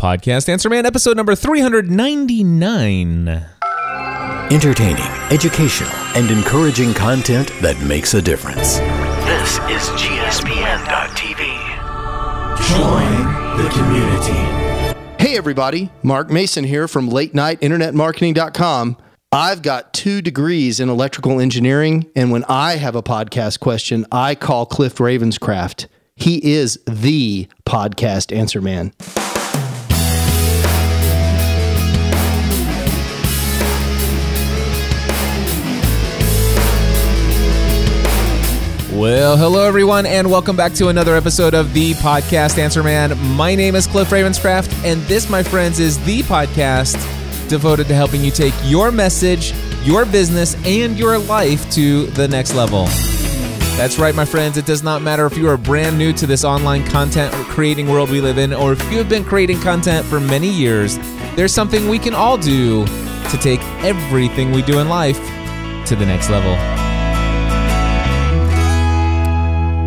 Podcast Answer Man, episode number 399. Entertaining, educational, and encouraging content that makes a difference. This is GSPN.TV. Join the community. Hey everybody, Mark Mason here from late night internetmarketing.com. I've got two degrees in electrical engineering, and when I have a podcast question, I call Cliff Ravenscraft. He is the podcast answer man. Well, hello everyone, and welcome back to another episode of the Podcast Answer Man. My name is Cliff Ravenscraft, and this, my friends, is the podcast devoted to helping you take your message, your business, and your life to the next level. That's right, my friends. It does not matter if you are brand new to this online content creating world we live in, or if you have been creating content for many years, there's something we can all do to take everything we do in life to the next level.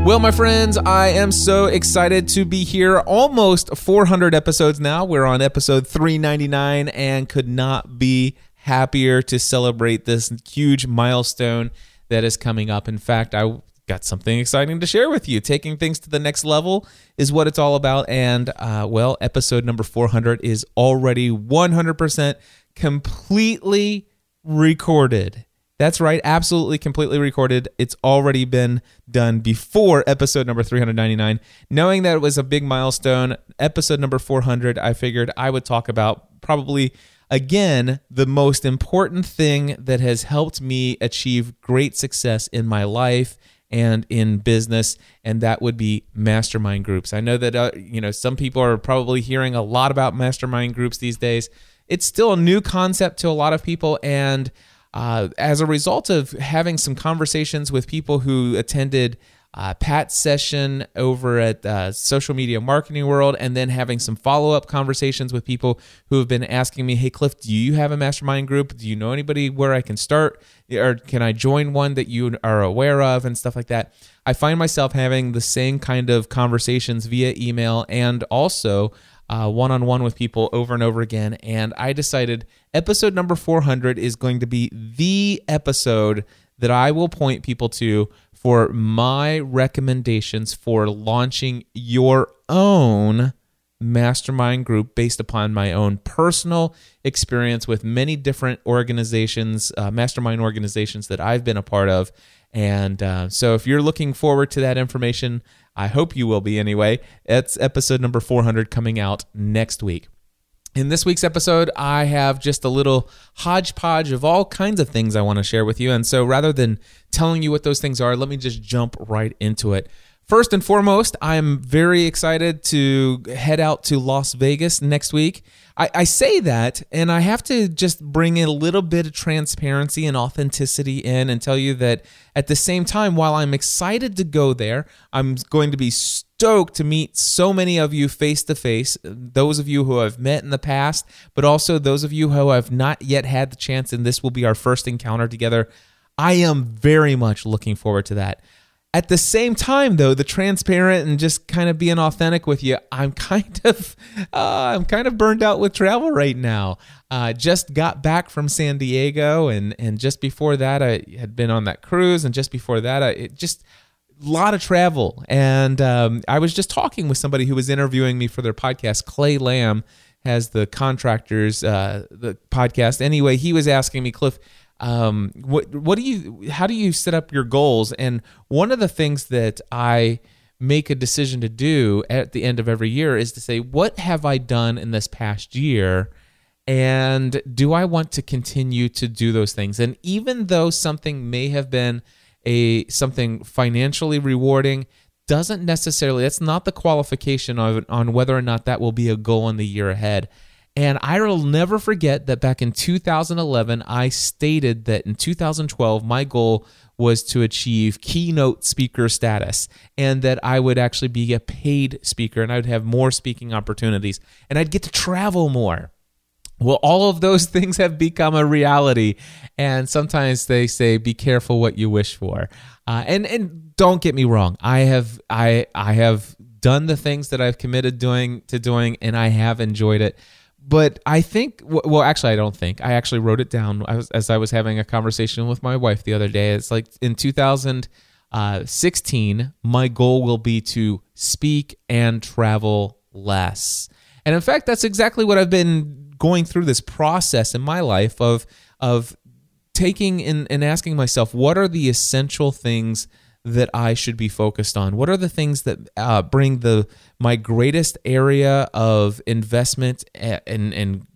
Well, my friends, I am so excited to be here. Almost 400 episodes now. We're on episode 399 and could not be happier to celebrate this huge milestone that is coming up. In fact, I got something exciting to share with you. Taking things to the next level is what it's all about. And, uh, well, episode number 400 is already 100% completely recorded. That's right, absolutely completely recorded. It's already been done before episode number 399. Knowing that it was a big milestone, episode number 400, I figured I would talk about probably again the most important thing that has helped me achieve great success in my life and in business and that would be mastermind groups. I know that uh, you know some people are probably hearing a lot about mastermind groups these days. It's still a new concept to a lot of people and uh, as a result of having some conversations with people who attended uh, Pat's session over at uh, Social Media Marketing World, and then having some follow up conversations with people who have been asking me, Hey, Cliff, do you have a mastermind group? Do you know anybody where I can start? Or can I join one that you are aware of and stuff like that? I find myself having the same kind of conversations via email and also one on one with people over and over again. And I decided episode number 400 is going to be the episode that I will point people to for my recommendations for launching your own mastermind group based upon my own personal experience with many different organizations, uh, mastermind organizations that I've been a part of. And uh, so if you're looking forward to that information, I hope you will be anyway. It's episode number 400 coming out next week. In this week's episode, I have just a little hodgepodge of all kinds of things I want to share with you. And so rather than telling you what those things are, let me just jump right into it. First and foremost, I'm very excited to head out to Las Vegas next week. I, I, say that, and I have to just bring in a little bit of transparency and authenticity in and tell you that at the same time, while I'm excited to go there, I'm going to be stoked to meet so many of you face to face, those of you who I've met in the past, but also those of you who I've not yet had the chance, and this will be our first encounter together. I am very much looking forward to that. At the same time, though, the transparent and just kind of being authentic with you, I'm kind of, uh, I'm kind of burned out with travel right now. Uh, just got back from San Diego, and and just before that, I had been on that cruise, and just before that, I it just a lot of travel. And um, I was just talking with somebody who was interviewing me for their podcast. Clay Lamb has the contractors uh, the podcast. Anyway, he was asking me, Cliff um, what what do you how do you set up your goals? And one of the things that i make a decision to do at the end of every year is to say what have i done in this past year? And do i want to continue to do those things? And even though something may have been a something financially rewarding doesn't necessarily that's not the qualification of, on whether or not that will be a goal in the year ahead and I will never forget that back in 2011, I stated that in 2012, my goal was to achieve keynote speaker status and that I would actually be a paid speaker and I would have more speaking opportunities and I'd get to travel more. Well, all of those things have become a reality. And sometimes they say, be careful what you wish for. Uh, and, and don't get me wrong. I have, I, I have done the things that I've committed doing to doing, and I have enjoyed it. But I think, well, actually, I don't think. I actually wrote it down as I was having a conversation with my wife the other day. It's like in 2016, my goal will be to speak and travel less. And in fact, that's exactly what I've been going through this process in my life of of taking and, and asking myself, what are the essential things that I should be focused on? What are the things that uh, bring the my greatest area of investment and and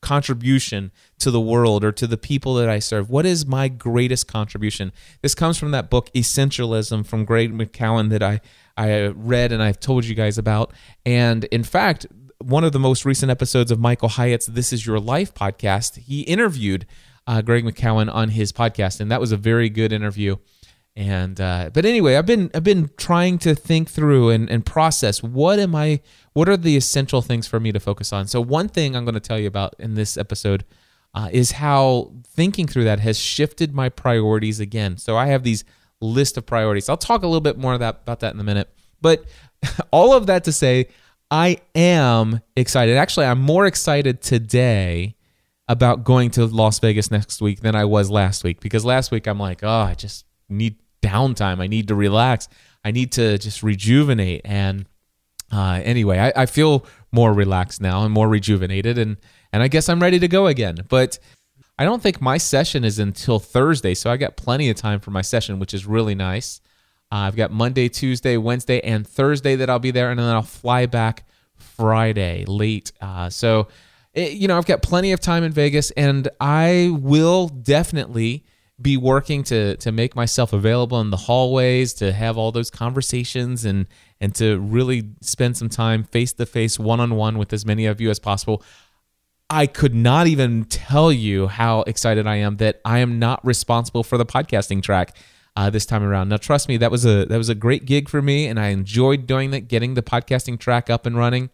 contribution to the world or to the people that I serve? What is my greatest contribution? This comes from that book Essentialism from Greg McKeown that I I read and I've told you guys about. And in fact, one of the most recent episodes of Michael Hyatt's This Is Your Life podcast, he interviewed uh, Greg McKeown on his podcast, and that was a very good interview. And uh, but anyway, I've been I've been trying to think through and, and process what am I what are the essential things for me to focus on. So one thing I'm going to tell you about in this episode uh, is how thinking through that has shifted my priorities again. So I have these list of priorities. I'll talk a little bit more that, about that in a minute. But all of that to say, I am excited. Actually, I'm more excited today about going to Las Vegas next week than I was last week because last week I'm like, oh, I just need downtime. I need to relax. I need to just rejuvenate. And uh, anyway, I, I feel more relaxed now and more rejuvenated, and and I guess I'm ready to go again. But I don't think my session is until Thursday, so I got plenty of time for my session, which is really nice. Uh, I've got Monday, Tuesday, Wednesday, and Thursday that I'll be there, and then I'll fly back Friday late. Uh, so, it, you know, I've got plenty of time in Vegas, and I will definitely be working to to make myself available in the hallways to have all those conversations and and to really spend some time face to face one on one with as many of you as possible. I could not even tell you how excited I am that I am not responsible for the podcasting track uh, this time around. Now, trust me, that was a that was a great gig for me, and I enjoyed doing that, getting the podcasting track up and running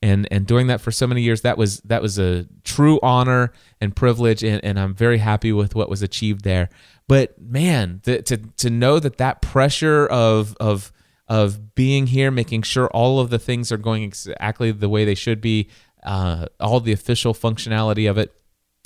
and and doing that for so many years that was that was a true honor and privilege and, and i'm very happy with what was achieved there but man the, to to know that that pressure of of of being here making sure all of the things are going exactly the way they should be uh, all the official functionality of it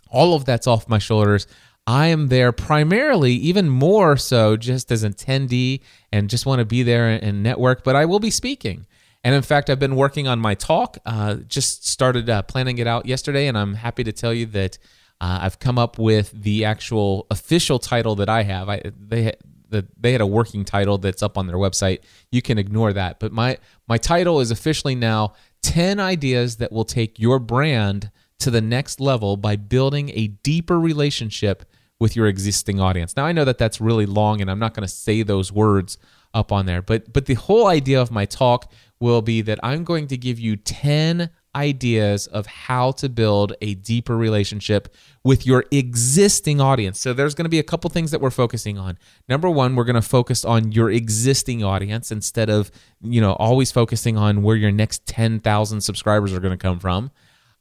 all of that's off my shoulders I am there primarily, even more so, just as an attendee and just want to be there and network. But I will be speaking. And in fact, I've been working on my talk. Uh, just started uh, planning it out yesterday, and I'm happy to tell you that uh, I've come up with the actual official title that I have. I, they the, they had a working title that's up on their website. You can ignore that, but my my title is officially now 10 ideas that will take your brand to the next level by building a deeper relationship with your existing audience. Now I know that that's really long and I'm not going to say those words up on there, but but the whole idea of my talk will be that I'm going to give you 10 ideas of how to build a deeper relationship with your existing audience. So there's going to be a couple things that we're focusing on. Number 1, we're going to focus on your existing audience instead of, you know, always focusing on where your next 10,000 subscribers are going to come from.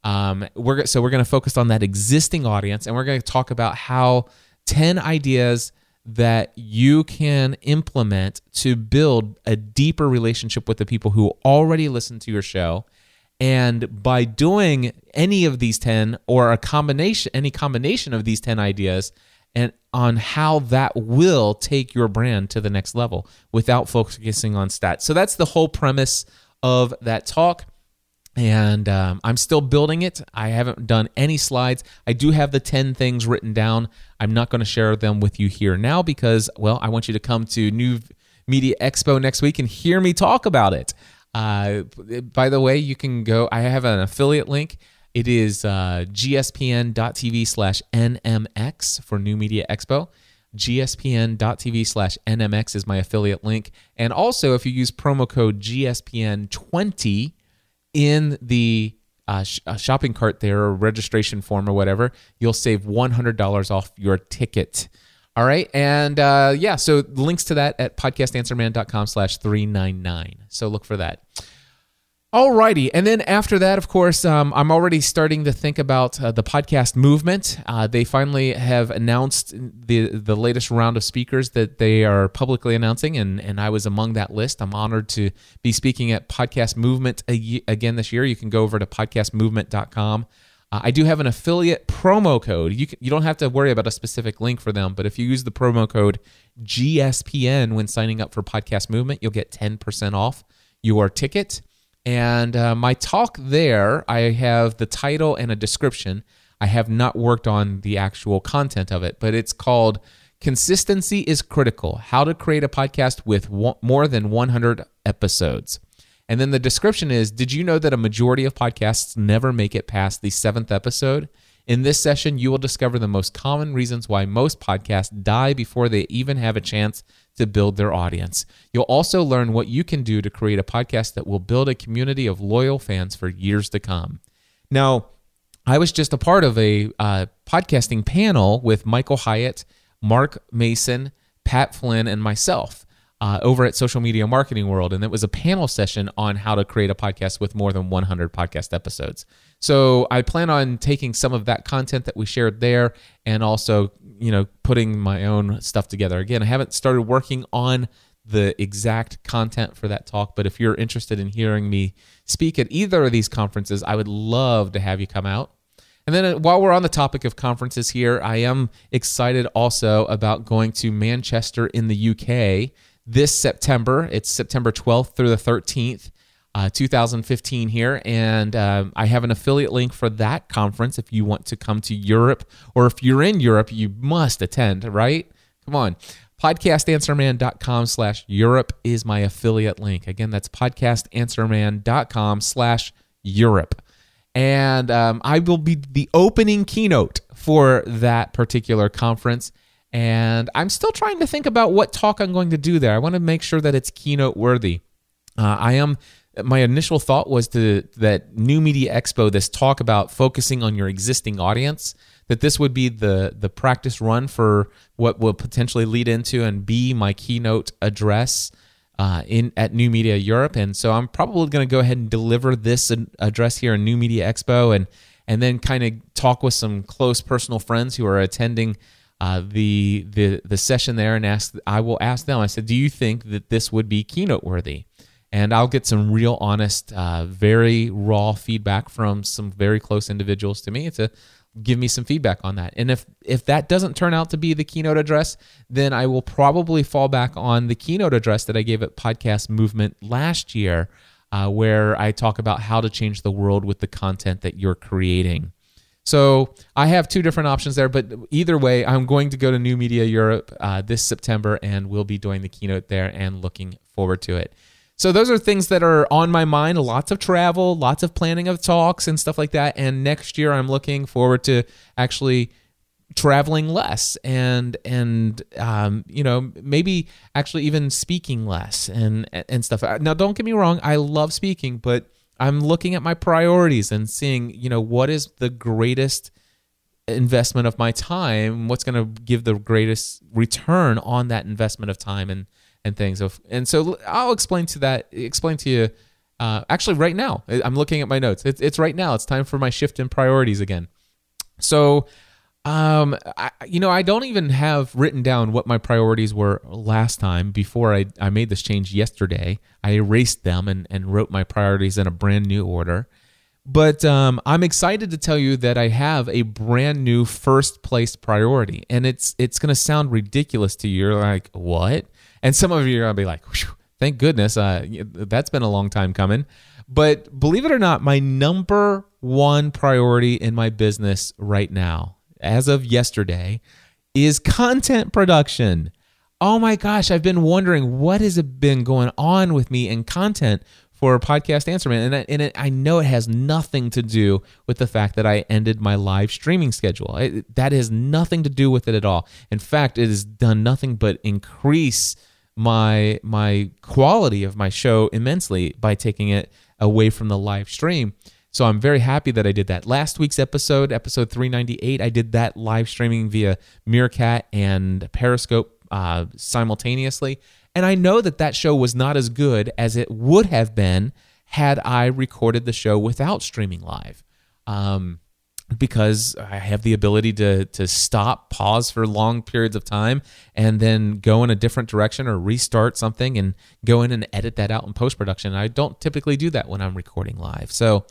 Um, we're so we're going to focus on that existing audience and we're going to talk about how 10 ideas that you can implement to build a deeper relationship with the people who already listen to your show. And by doing any of these 10 or a combination, any combination of these 10 ideas, and on how that will take your brand to the next level without focusing on stats. So that's the whole premise of that talk and um, I'm still building it. I haven't done any slides. I do have the 10 things written down. I'm not going to share them with you here now because, well, I want you to come to New Media Expo next week and hear me talk about it. Uh, by the way, you can go, I have an affiliate link. It is uh, gspn.tv slash NMX for New Media Expo. gspn.tv slash NMX is my affiliate link. And also, if you use promo code GSPN20, in the uh, sh- uh, shopping cart there or registration form or whatever, you'll save $100 off your ticket. All right. And uh, yeah, so links to that at podcastanswerman.com slash 399. So look for that. Alrighty, and then after that, of course, um, I'm already starting to think about uh, the podcast movement. Uh, they finally have announced the the latest round of speakers that they are publicly announcing, and and I was among that list. I'm honored to be speaking at Podcast Movement again this year. You can go over to podcastmovement.com. Uh, I do have an affiliate promo code. You can, you don't have to worry about a specific link for them, but if you use the promo code GSPN when signing up for Podcast Movement, you'll get 10% off your ticket. And uh, my talk there, I have the title and a description. I have not worked on the actual content of it, but it's called Consistency is Critical How to Create a Podcast with More Than 100 Episodes. And then the description is Did you know that a majority of podcasts never make it past the seventh episode? In this session, you will discover the most common reasons why most podcasts die before they even have a chance to build their audience. You'll also learn what you can do to create a podcast that will build a community of loyal fans for years to come. Now, I was just a part of a uh, podcasting panel with Michael Hyatt, Mark Mason, Pat Flynn, and myself uh, over at Social Media Marketing World, and it was a panel session on how to create a podcast with more than 100 podcast episodes. So I plan on taking some of that content that we shared there, and also you know putting my own stuff together. Again, I haven't started working on the exact content for that talk, but if you're interested in hearing me speak at either of these conferences, I would love to have you come out. And then uh, while we're on the topic of conferences here, I am excited also about going to Manchester in the UK this September. It's September 12th through the 13th, uh, 2015 here. And um, I have an affiliate link for that conference if you want to come to Europe, or if you're in Europe, you must attend, right? Come on. Podcastanswerman.com slash Europe is my affiliate link. Again, that's podcastanswerman.com slash Europe. And um, I will be the opening keynote for that particular conference. And I'm still trying to think about what talk I'm going to do there. I want to make sure that it's keynote worthy. Uh, I am. My initial thought was to that New Media Expo, this talk about focusing on your existing audience, that this would be the the practice run for what will potentially lead into and be my keynote address uh, in at New Media Europe. And so I'm probably going to go ahead and deliver this address here in New Media Expo, and and then kind of talk with some close personal friends who are attending uh, the the the session there and ask I will ask them. I said, "Do you think that this would be keynote worthy?" And I'll get some real honest, uh, very raw feedback from some very close individuals to me to give me some feedback on that. And if if that doesn't turn out to be the keynote address, then I will probably fall back on the keynote address that I gave at Podcast Movement last year, uh, where I talk about how to change the world with the content that you're creating. So I have two different options there, but either way, I'm going to go to New Media Europe uh, this September and we'll be doing the keynote there and looking forward to it. So those are things that are on my mind. Lots of travel, lots of planning of talks and stuff like that. And next year, I'm looking forward to actually traveling less and and um, you know maybe actually even speaking less and and stuff. Now, don't get me wrong, I love speaking, but I'm looking at my priorities and seeing, you know, what is the greatest investment of my time, what's going to give the greatest return on that investment of time and and things. Of and so I'll explain to that explain to you uh, actually right now. I'm looking at my notes. It's it's right now. It's time for my shift in priorities again. So um, I, you know, I don't even have written down what my priorities were last time before I, I made this change yesterday. I erased them and, and wrote my priorities in a brand new order. But um, I'm excited to tell you that I have a brand new first place priority, and it's it's going to sound ridiculous to you. You're like, what? And some of you are going to be like, thank goodness, uh, that's been a long time coming. But believe it or not, my number one priority in my business right now as of yesterday is content production. Oh my gosh, I've been wondering what has been going on with me in content for Podcast Answerman. And, I, and it, I know it has nothing to do with the fact that I ended my live streaming schedule. It, that has nothing to do with it at all. In fact, it has done nothing but increase my my quality of my show immensely by taking it away from the live stream. So I'm very happy that I did that. Last week's episode, episode 398, I did that live streaming via Meerkat and Periscope uh, simultaneously. And I know that that show was not as good as it would have been had I recorded the show without streaming live. Um, because I have the ability to to stop, pause for long periods of time, and then go in a different direction or restart something and go in and edit that out in post production. I don't typically do that when I'm recording live. So,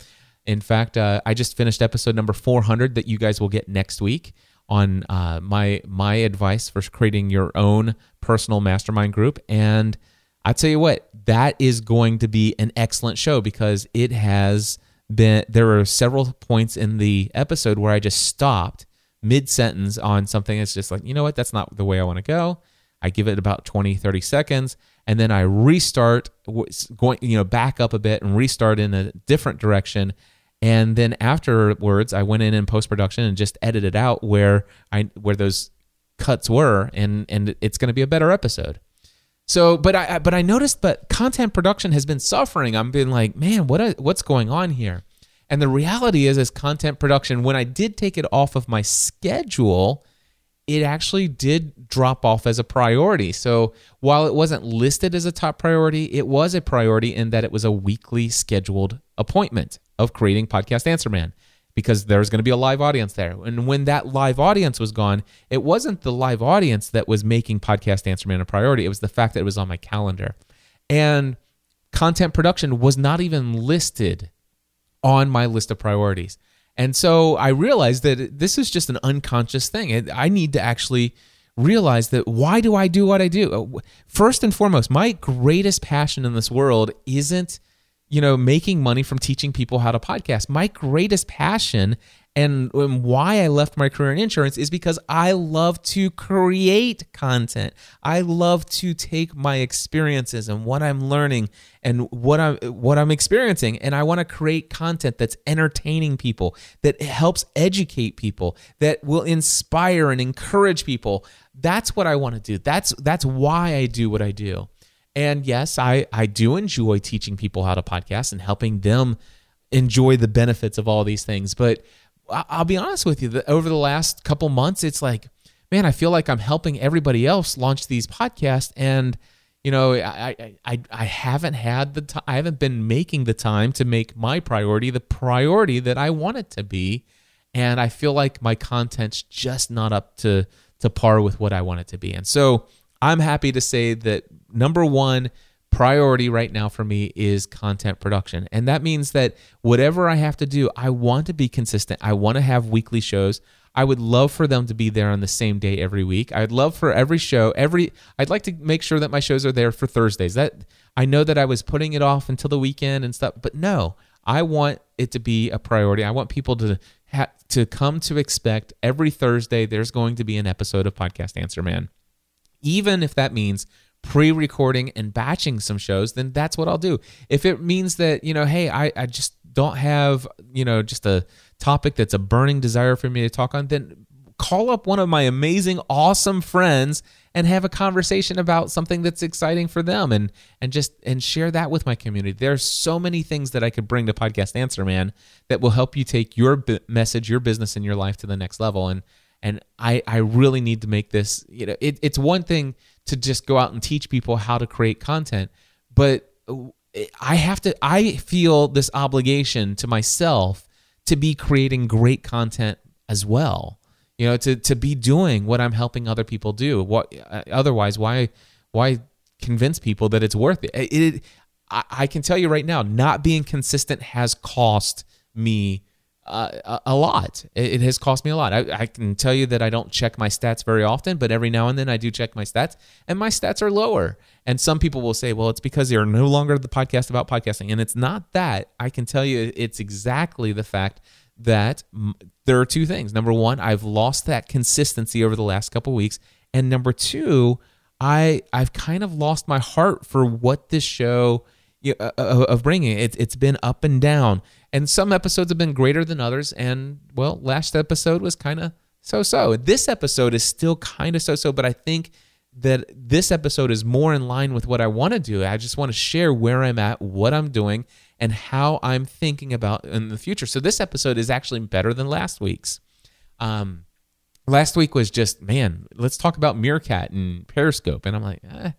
in fact, uh, I just finished episode number 400 that you guys will get next week on uh, my my advice for creating your own personal mastermind group. And I tell you what, that is going to be an excellent show because it has been there were several points in the episode where I just stopped mid sentence on something that's just like, you know what, that's not the way I want to go. I give it about 20, 30 seconds, and then I restart, going, you know, back up a bit and restart in a different direction. And then afterwards, I went in in post production and just edited out where I where those cuts were, and and it's going to be a better episode. So, but I but I noticed, but content production has been suffering. I'm being like, man, what uh, what's going on here? And the reality is, as content production, when I did take it off of my schedule, it actually did drop off as a priority. So while it wasn't listed as a top priority, it was a priority in that it was a weekly scheduled appointment of creating Podcast Answer Man because there was going to be a live audience there. And when that live audience was gone, it wasn't the live audience that was making Podcast Answer Man a priority. It was the fact that it was on my calendar. And content production was not even listed on my list of priorities. And so I realized that this is just an unconscious thing. I need to actually realize that why do I do what I do? First and foremost, my greatest passion in this world isn't you know, making money from teaching people how to podcast. My greatest passion and, why I left my career in insurance is because I love to create content. I love to take my experiences and what I'm learning and what I'm what I'm experiencing and I want to create content that's entertaining people, that helps educate people, that will inspire and encourage people. That's what I want to do. That's that's why I do what I do. And yes, I, I do enjoy teaching people how to podcast and helping them enjoy the benefits of all these things. But I'll be honest with you, that over the last couple months, it's like, man, I feel like I'm helping everybody else launch these podcasts. And, you know, I, I, I haven't had the time, I haven't been making the time to make my priority the priority that I want it to be. And I feel like my content's just not up to, to par with what I want it to be. And so I'm happy to say that number one priority right now for me is content production. And that means that whatever I have to do, I want to be consistent. I want to have weekly shows. I would love for them to be there on the same day every week. I'd love for every show, every I'd like to make sure that my shows are there for Thursdays. That I know that I was putting it off until the weekend and stuff, but no. I want it to be a priority. I want people to ha- to come to expect every Thursday there's going to be an episode of Podcast Answer Man. Even if that means pre-recording and batching some shows, then that's what I'll do. If it means that, you know, hey, I, I just don't have, you know, just a topic that's a burning desire for me to talk on, then call up one of my amazing, awesome friends and have a conversation about something that's exciting for them and and just and share that with my community. There's so many things that I could bring to Podcast Answer Man that will help you take your b- message, your business, and your life to the next level. And and I I really need to make this. You know, it, it's one thing to just go out and teach people how to create content. But I have to, I feel this obligation to myself to be creating great content as well. You know, to, to be doing what I'm helping other people do. What uh, otherwise, why why convince people that it's worth it? It, it I, I can tell you right now, not being consistent has cost me uh, a lot. It, has cost me a lot. I, I, can tell you that I don't check my stats very often, but every now and then I do check my stats, and my stats are lower. And some people will say, well, it's because you're no longer the podcast about podcasting. And it's not that. I can tell you it's exactly the fact that there are two things. Number one, I've lost that consistency over the last couple weeks. And number two, I, I've kind of lost my heart for what this show uh, uh, of bringing it. It's been up and down and some episodes have been greater than others. And well, last episode was kind of so so. This episode is still kind of so so, but I think that this episode is more in line with what I want to do. I just want to share where I'm at, what I'm doing, and how I'm thinking about in the future. So this episode is actually better than last week's. Um, last week was just man, let's talk about Meerkat and Periscope, and I'm like, eh,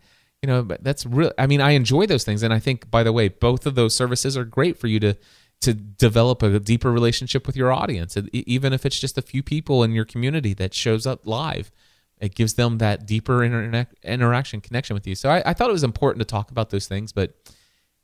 you know, but that's real. I mean, I enjoy those things, and I think, by the way, both of those services are great for you to to develop a deeper relationship with your audience, even if it's just a few people in your community that shows up live. It gives them that deeper internet interaction connection with you. So I, I thought it was important to talk about those things, but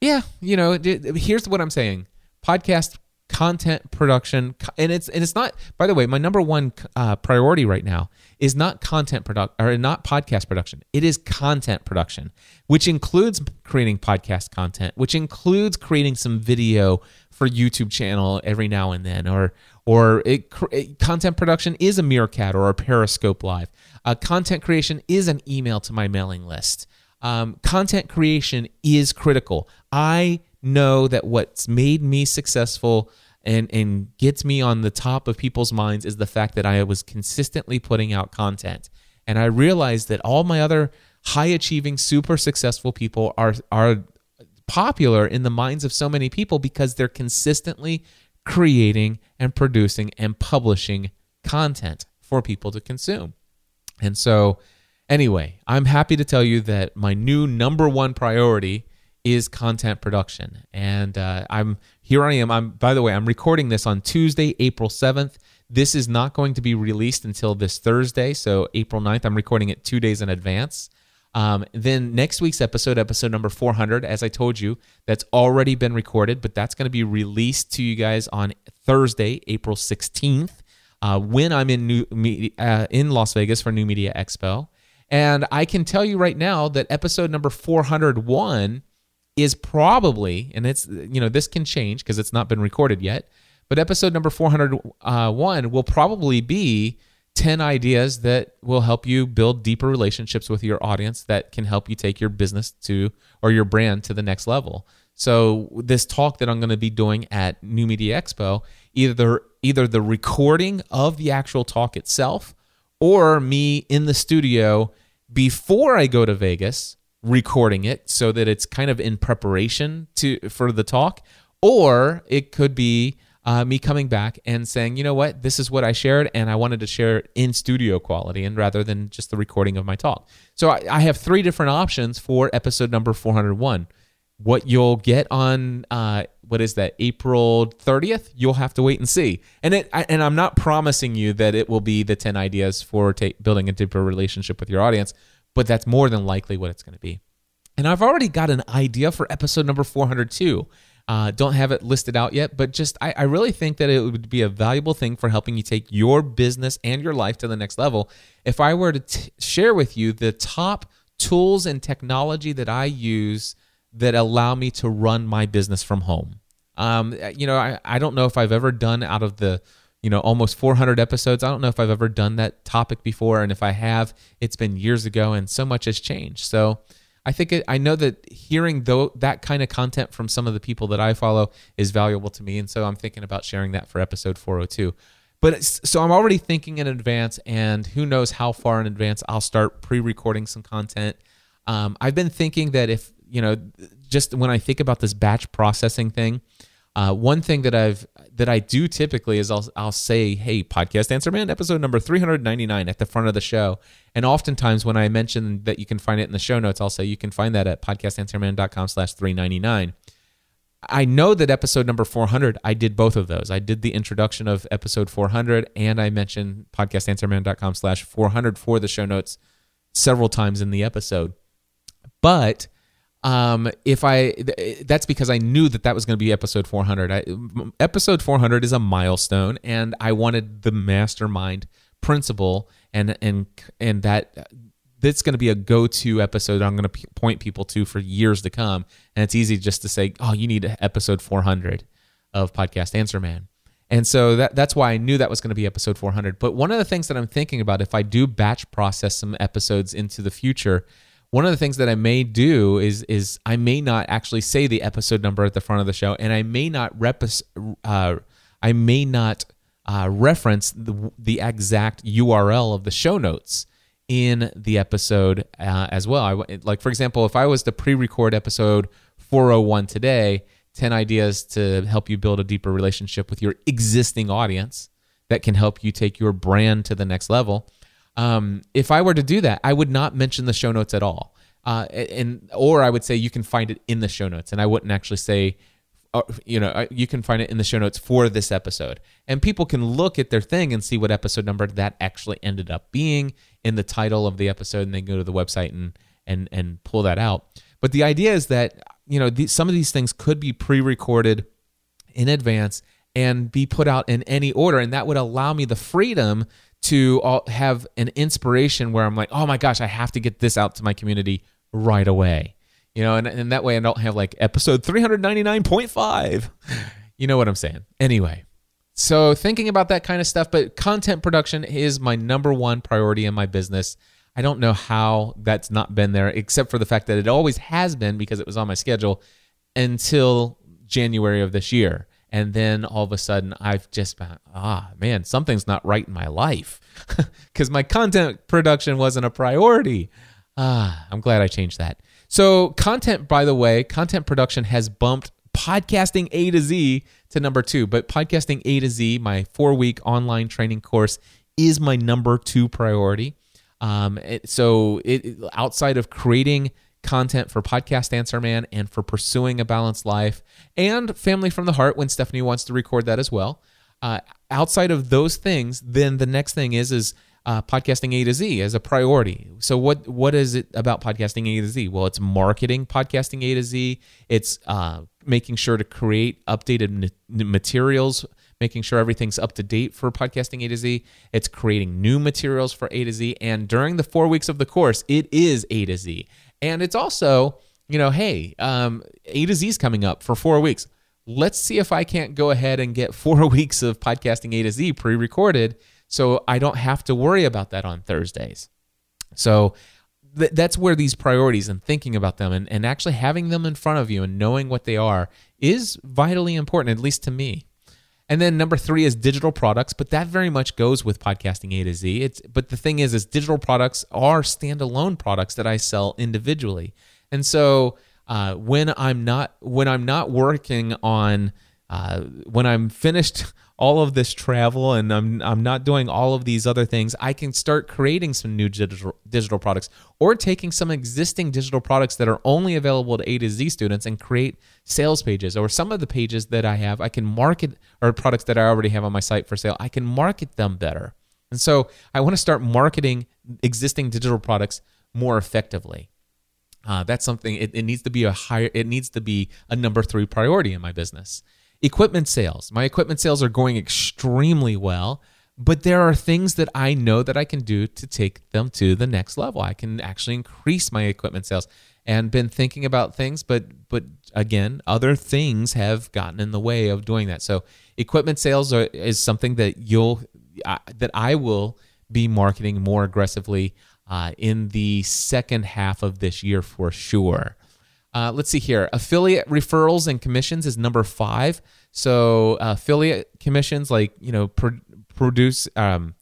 yeah, you know, here's what I'm saying: podcast content production, and it's and it's not. By the way, my number one uh, priority right now is not content product or not podcast production. It is content production, which includes creating podcast content, which includes creating some video for YouTube channel every now and then, or or it, it- content production is a Meerkat or a Periscope Live. Uh, content creation is an email to my mailing list. Um, content creation is critical. I know that what's made me successful and and gets me on the top of people's minds is the fact that I was consistently putting out content. And I realized that all my other high achieving, super successful people are are popular in the minds of so many people because they're consistently creating and producing and publishing content for people to consume. And so, anyway, I'm happy to tell you that my new number one priority is content production. And uh, I'm here. I am. I'm. By the way, I'm recording this on Tuesday, April 7th. This is not going to be released until this Thursday, so April 9th. I'm recording it two days in advance. Um, then next week's episode, episode number 400, as I told you, that's already been recorded, but that's going to be released to you guys on Thursday, April 16th, uh, when I'm in new me- uh, in Las Vegas for New Media Expo. And I can tell you right now that episode number 401 is probably, and it's you know this can change because it's not been recorded yet, but episode number 401 will probably be 10 ideas that will help you build deeper relationships with your audience that can help you take your business to or your brand to the next level. So this talk that I'm going to be doing at New Media Expo, either either the recording of the actual talk itself or me in the studio before I go to Vegas recording it so that it's kind of in preparation to for the talk or it could be uh, me coming back and saying, you know what, this is what I shared, and I wanted to share it in studio quality, and rather than just the recording of my talk. So I, I have three different options for episode number 401. What you'll get on uh, what is that April 30th? You'll have to wait and see. And it I, and I'm not promising you that it will be the 10 ideas for ta- building a deeper relationship with your audience, but that's more than likely what it's going to be. And I've already got an idea for episode number 402. Uh, don't have it listed out yet, but just I, I really think that it would be a valuable thing for helping you take your business and your life to the next level. If I were to t- share with you the top tools and technology that I use that allow me to run my business from home. Um, you know, I, I don't know if I've ever done out of the you know almost 400 episodes. I don't know if i've ever done that topic before and if i have it's been years ago and so much has changed. So i think it, i know that hearing though that kind of content from some of the people that i follow is valuable to me and so i'm thinking about sharing that for episode 402 but so i'm already thinking in advance and who knows how far in advance i'll start pre-recording some content. Um, i've been thinking that if you know just when i think about this batch processing thing uh, one thing that I've that I do typically is I'll I'll say, "Hey, podcast answer man, episode number 399 at the front of the show." And oftentimes when I mention that you can find it in the show notes, I'll say you can find that at podcastanswerman.com/399. I know that episode number 400, I did both of those. I did the introduction of episode 400, and I mentioned podcastanswerman.com slash 400 for the show notes several times in the episode. But um, if I, th- that's because I knew that that was going to be episode 400. I, episode 400 is a milestone, and I wanted the mastermind principle and and and that that's going to be a go-to episode I'm going to p- point people to for years to come. And it's easy just to say, "Oh, you need episode 400 of Podcast Answer Man." And so that that's why I knew that was going to be episode 400. But one of the things that I'm thinking about if I do batch process some episodes into the future, one of the things that I may do is is I may not actually say the episode number at the front of the show, and I may not rep- uh, I may not uh, reference the the exact URL of the show notes in the episode uh, as well. I, like for example, if I was to pre-record episode 401 today, 10 ideas to help you build a deeper relationship with your existing audience that can help you take your brand to the next level. Um, if I were to do that, I would not mention the show notes at all. uh, and or I would say you can find it in the show notes, and I wouldn't actually say, uh, you know, uh, you can find it in the show notes for this episode, and people can look at their thing and see what episode number that actually ended up being in the title of the episode, and they go to the website and and and pull that out. But the idea is that you know some of these things could be pre-recorded in advance and be put out in any order, and that would allow me the freedom to all, have an inspiration where I'm like, oh my gosh, I have to get this out to my community right away. You know, and, and that way I don't have like episode 399.5. You know what I'm saying? Anyway, so thinking about that kind of stuff, but content production is my number one priority in my business. I don't know how that's not been there, except for the fact that it always has been because it was on my schedule until January of this year. And then all of a sudden, I've just been, ah, man, something's not right in my life because my content production wasn't a priority. Ah, I'm glad I changed that. So, content, by the way, content production has bumped podcasting A to Z to number two, but podcasting A to Z, my four week online training course, is my number two priority. Um, it, so, it, outside of creating content for Podcast Answer Man and for Pursuing a Balanced Life and Family from the Heart when Stephanie wants to record that as well. Uh, outside of those things, then the next thing is is uh, podcasting A to Z as a priority. So what what is it about podcasting A to Z? Well, it's marketing podcasting A to Z. It's uh, making sure to create updated materials, making sure everything's up to date for podcasting A to Z. It's creating new materials for A to Z. And during the four weeks of the course, it is A to Z. And it's also, you know, hey, um, A to Z is coming up for four weeks. Let's see if I can't go ahead and get four weeks of podcasting A to Z pre recorded so I don't have to worry about that on Thursdays. So th- that's where these priorities and thinking about them and, and actually having them in front of you and knowing what they are is vitally important, at least to me. And then number three is digital products, but that very much goes with podcasting A to Z. It's but the thing is, is digital products are standalone products that I sell individually. And so uh, when I'm not when I'm not working on uh, when I'm finished all of this travel and I'm I'm not doing all of these other things, I can start creating some new digital digital products or taking some existing digital products that are only available to A to Z students and create sales pages or some of the pages that I have, I can market or products that I already have on my site for sale, I can market them better. And so I want to start marketing existing digital products more effectively. Uh, that's something it, it needs to be a higher it needs to be a number three priority in my business Equipment sales. My equipment sales are going extremely well, but there are things that I know that I can do to take them to the next level. I can actually increase my equipment sales and been thinking about things, but but again, other things have gotten in the way of doing that. So, equipment sales are, is something that you'll uh, that I will be marketing more aggressively uh, in the second half of this year for sure. Uh, let's see here. Affiliate referrals and commissions is number five. So uh, affiliate commissions, like you know, pro- produce um,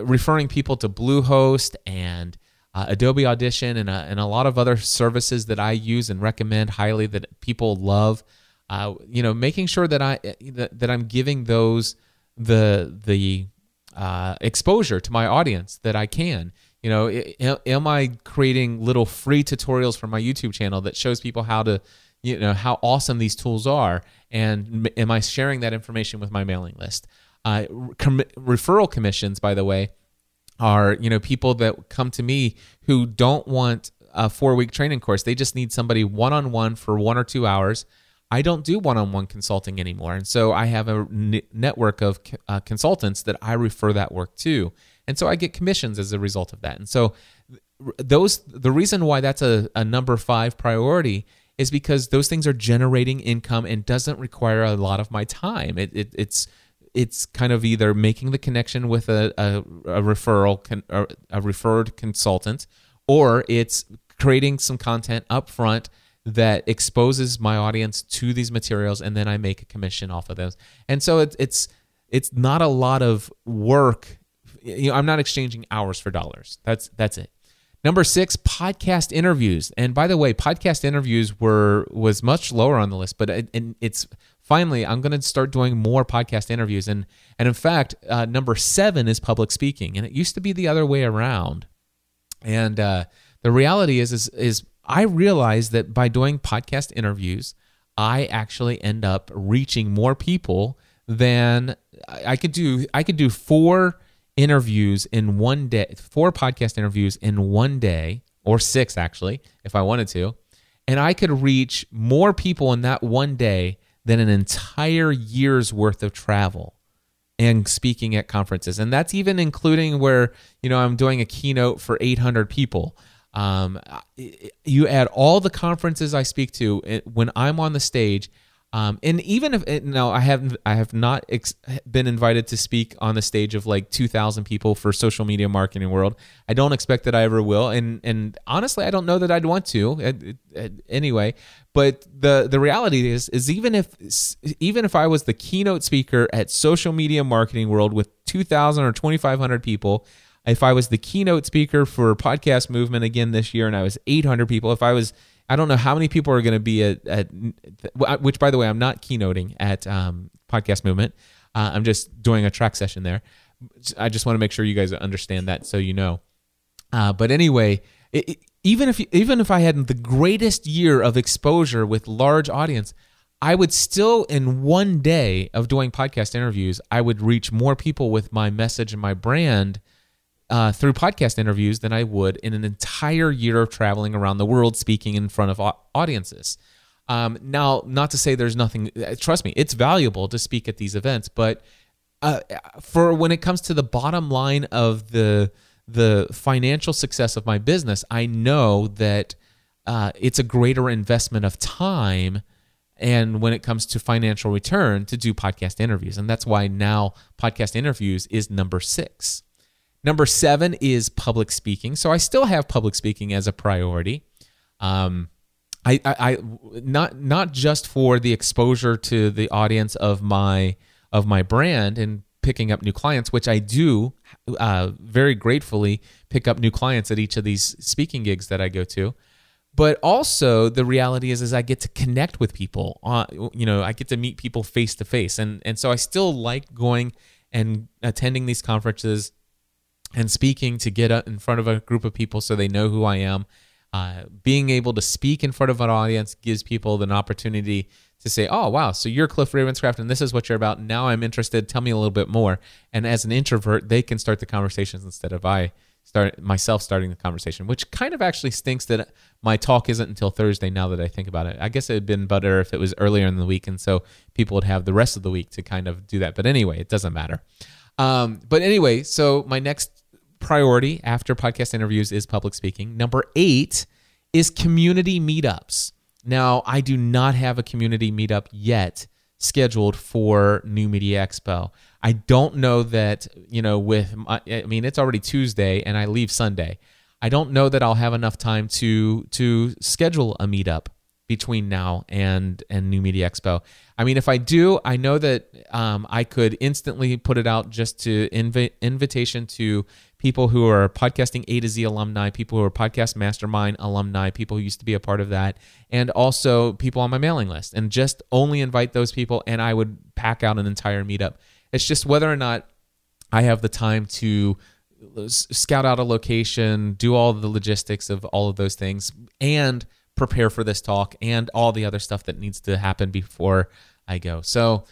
referring people to Bluehost and uh, Adobe Audition and a, and a lot of other services that I use and recommend highly that people love. Uh, you know, making sure that I that, that I'm giving those the the uh, exposure to my audience that I can. You know, am I creating little free tutorials for my YouTube channel that shows people how to, you know, how awesome these tools are? And am I sharing that information with my mailing list? Uh, com- referral commissions, by the way, are you know people that come to me who don't want a four week training course. They just need somebody one on one for one or two hours. I don't do one on one consulting anymore. And so I have a n- network of uh, consultants that I refer that work to and so I get commissions as a result of that. And so those the reason why that's a, a number five priority is because those things are generating income and doesn't require a lot of my time. It, it it's it's kind of either making the connection with a, a, a referral con, a referred consultant or it's creating some content up front that exposes my audience to these materials and then I make a commission off of those. And so it, it's it's not a lot of work you know, I'm not exchanging hours for dollars. That's that's it. Number six, podcast interviews. And by the way, podcast interviews were was much lower on the list, but it, and it's finally I'm going to start doing more podcast interviews. And and in fact, uh, number seven is public speaking, and it used to be the other way around. And uh, The reality is, is, is I realize that by doing podcast interviews, I actually end up reaching more people than I could do. I could do four interviews in one day, four podcast interviews in one day, or six actually, if I wanted to, and I could reach more people in that one day than an entire year's worth of travel and speaking at conferences. And that's even including where, you know, I'm doing a keynote for 800 people. Um, you add all the conferences I speak to when I'm on the stage. Um, and even if it, no, I haven't, I have not ex- been invited to speak on the stage of like 2,000 people for social media marketing world. I don't expect that I ever will, and and honestly, I don't know that I'd want to. It- it- anyway, but the the reality is is even if even if I was the keynote speaker at social media marketing world with 2,000 or 2,500 people, if I was the keynote speaker for podcast movement again this year and I was 800 people, if I was I don't know how many people are going to be at, at which by the way I'm not keynoting at um, podcast movement. Uh, I'm just doing a track session there. I just want to make sure you guys understand that so you know. Uh, but anyway, it, it- even if even if I had the greatest year of exposure with large audience, I would still in one day of doing podcast interviews, I would reach more people with my message and my brand uh, through podcast interviews than I would in an entire year of traveling around the world speaking in front of audiences. Um, now, not to say there's nothing. uh, Trust me, it's valuable to speak at these events, but uh, for when it comes to the bottom line of the the financial success of my business, I know that uh, it's a greater investment of time and when it comes to financial return to do podcast interviews and that's why now podcast interviews is number six number seven is public speaking so i still have public speaking as a priority um, I, I, I not not just for the exposure to the audience of my of my brand and picking up new clients, which I do uh, very gratefully pick up new clients at each of these speaking gigs that I go to. But also the reality is, is I get to connect with people. You know, I get to meet people face to face, and and so I still like going and attending these conferences and speaking to get in front of a group of people so they know who I am. Uh, being able to speak in front of an audience gives people an opportunity to say, "Oh, wow, so you're Cliff Ravenscraft, and this is what you're about. Now I'm interested. Tell me a little bit more." And as an introvert, they can start the conversations instead of I start myself starting the conversation, which kind of actually stinks that my talk isn't until Thursday. Now that I think about it, I guess it had been better if it was earlier in the week, and so people would have the rest of the week to kind of do that. But anyway, it doesn't matter. Um, but anyway, so my next priority after podcast interviews is public speaking. Number eight is community meetups. Now, I do not have a community meetup yet scheduled for New Media Expo. I don't know that, you know, with, my, I mean, it's already Tuesday and I leave Sunday. I don't know that I'll have enough time to to schedule a meetup between now and and New Media Expo. I mean, if I do, I know that um, I could instantly put it out just to invi- invitation to people who are podcasting A to Z alumni, people who are podcast mastermind alumni, people who used to be a part of that, and also people on my mailing list, and just only invite those people, and I would pack out an entire meetup. It's just whether or not I have the time to scout out a location, do all the logistics of all of those things, and prepare for this talk and all the other stuff that needs to happen before I go. So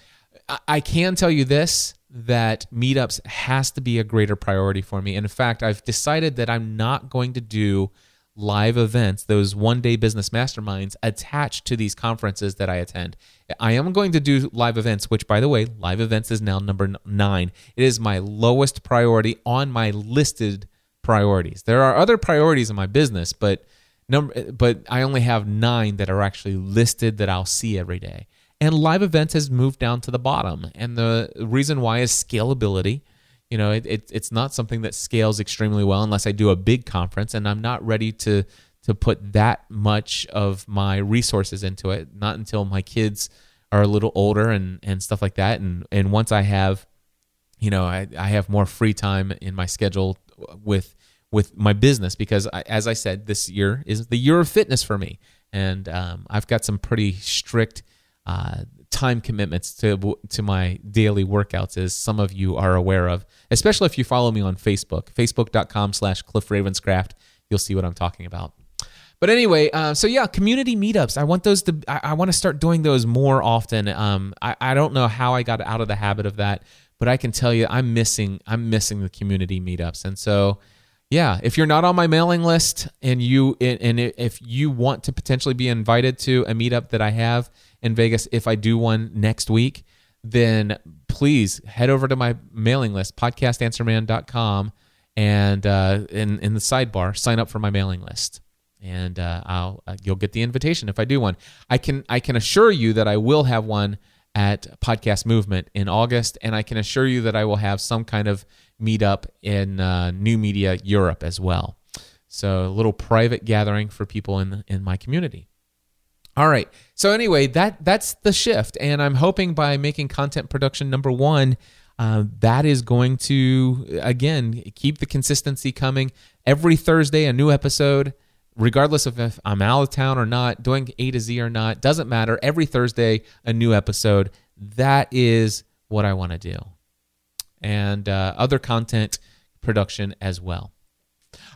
I- can tell you this that meetups has to be a greater priority for me. And in fact, I've decided that I'm not going to do live events, those one day business masterminds attached to these conferences that I attend. I am going to do live events, which, by the way, live events is now number nine. It is my lowest priority on my listed priorities. There are other priorities in my business, but number, but I only have nine that are actually listed that I'll see every day. And live events has moved down to the bottom, and the reason why is scalability. You know, it, it, it's not something that scales extremely well unless I do a big conference, and I'm not ready to to put that much of my resources into it. Not until my kids are a little older and and stuff like that. And and once I have, you know, I, I have more free time in my schedule with with my business because I, as I said, this year is the year of fitness for me, and um, I've got some pretty strict uh, time commitments to to my daily workouts, as some of you are aware of, especially if you follow me on Facebook, facebook.com slash Cliff Ravenscraft. you'll see what I'm talking about. But anyway, uh, so yeah, community meetups. I want those to. I, I want to start doing those more often. Um, I, I don't know how I got out of the habit of that, but I can tell you, I'm missing. I'm missing the community meetups, and so yeah, if you're not on my mailing list and you and if you want to potentially be invited to a meetup that I have in Vegas, if I do one next week, then please head over to my mailing list, podcastanswerman.com, and uh, in in the sidebar, sign up for my mailing list and uh, I'll uh, you'll get the invitation if I do one. I can I can assure you that I will have one at Podcast Movement in August, and I can assure you that I will have some kind of meetup in uh, New Media Europe as well. So a little private gathering for people in in my community. All right. So anyway, that that's the shift, and I'm hoping by making content production number one. Uh, that is going to again keep the consistency coming every Thursday, a new episode regardless of if I'm out of town or not, doing A to Z or not, doesn't matter. Every Thursday, a new episode. That is what I want to do. And uh, other content production as well.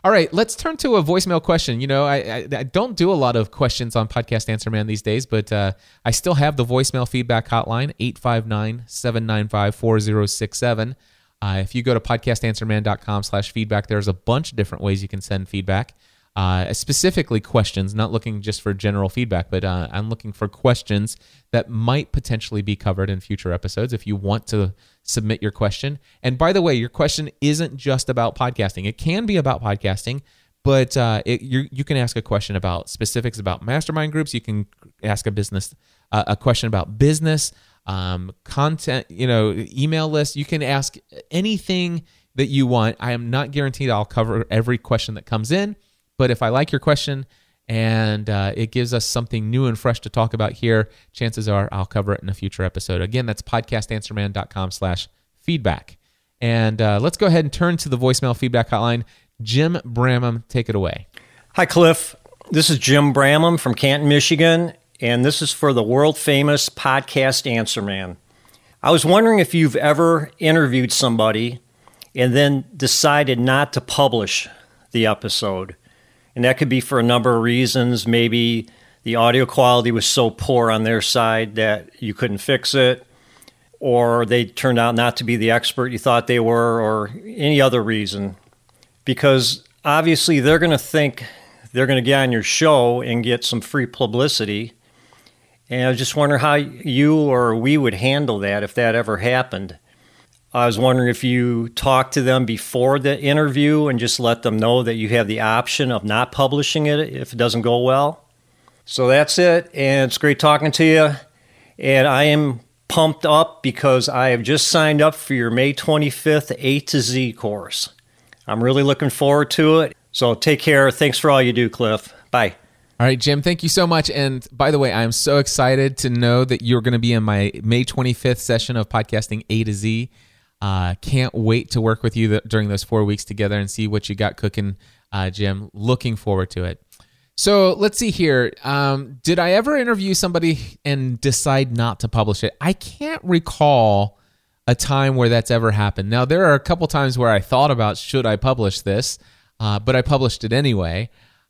All right, let's turn to a voicemail question. You know, I, I, I don't do a lot of questions on Podcast Answer Man these days, but uh, I still have the voicemail feedback hotline, 859 795 4067. Uh, if you go to podcastanswerman.com slash feedback, there's a bunch of different ways you can send feedback uh, specifically questions, not looking just for general feedback, but uh, I'm looking for questions that might potentially be covered in future episodes if you want to submit your question. And by the way, your question isn't just about podcasting, it can be about podcasting. But uh, it, you can ask a question about specifics about mastermind groups. You can ask a business uh, a question about business, um, content, you know, email list. You can ask anything that you want. I am not guaranteed I'll cover every question that comes in, but if I like your question and uh, it gives us something new and fresh to talk about here, chances are I'll cover it in a future episode. Again, that's podcastanswerman.com slash feedback. And uh, let's go ahead and turn to the voicemail feedback hotline. Jim Bramham, take it away. Hi, Cliff. This is Jim Bramham from Canton, Michigan, and this is for the world famous podcast Answer Man. I was wondering if you've ever interviewed somebody and then decided not to publish the episode. And that could be for a number of reasons. Maybe the audio quality was so poor on their side that you couldn't fix it, or they turned out not to be the expert you thought they were, or any other reason. Because obviously they're going to think they're going to get on your show and get some free publicity. And I just wondering how you or we would handle that if that ever happened. I was wondering if you talk to them before the interview and just let them know that you have the option of not publishing it if it doesn't go well. So that's it. And it's great talking to you. And I am pumped up because I have just signed up for your May 25th A to Z course. I'm really looking forward to it. So take care. Thanks for all you do, Cliff. Bye. All right, Jim, thank you so much. And by the way, I'm so excited to know that you're going to be in my May 25th session of podcasting A to Z. Uh, can't wait to work with you th- during those four weeks together and see what you got cooking, uh, Jim. Looking forward to it. So let's see here. Um, did I ever interview somebody and decide not to publish it? I can't recall a time where that's ever happened. Now, there are a couple times where I thought about should I publish this, uh, but I published it anyway.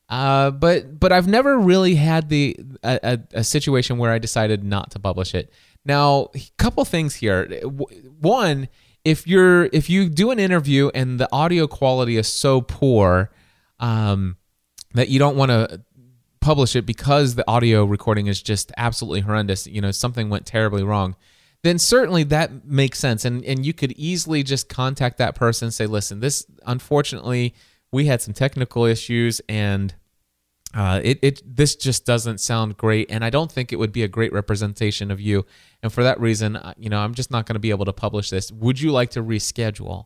Uh, but but I've never really had the a, a, a, situation where I decided not to publish it. Now, a couple things here. One if you're if you do an interview and the audio quality is so poor um, that you don't want to publish it because the audio recording is just absolutely horrendous, you know, something went terribly wrong, then certainly that makes sense. And and you could easily just contact that person and say, listen, this unfortunately we had some technical issues and uh, it, it this just doesn't sound great, and I don't think it would be a great representation of you. And for that reason, uh, you know, I'm just not going to be able to publish this. Would you like to reschedule?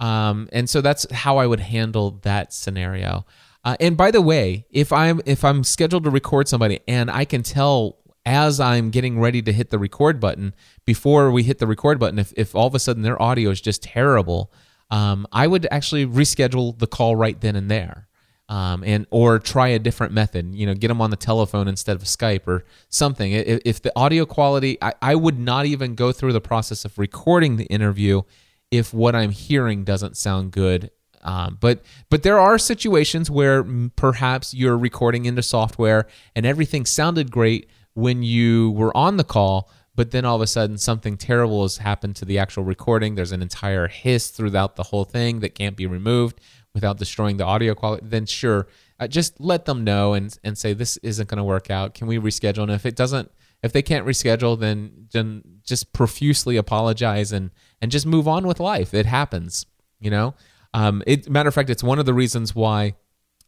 Um, and so that's how I would handle that scenario. Uh, and by the way, if I'm if I'm scheduled to record somebody and I can tell as I'm getting ready to hit the record button before we hit the record button, if if all of a sudden their audio is just terrible, um, I would actually reschedule the call right then and there um, and or try a different method. You know, get them on the telephone instead of Skype or something. If, if the audio quality, I, I would not even go through the process of recording the interview if what I'm hearing doesn't sound good Um, but but there are situations where perhaps you're recording into software and everything sounded great when you were on the call, but then all of a sudden something terrible has happened to the actual recording. There's an entire hiss throughout the whole thing that can't be removed without destroying the audio quality. Then sure, uh, just let them know and and say this isn't going to work out. Can we reschedule? And if it doesn't, if they can't reschedule, then then just profusely apologize and and just move on with life. It happens, you know. Um, it matter of fact, it's one of the reasons why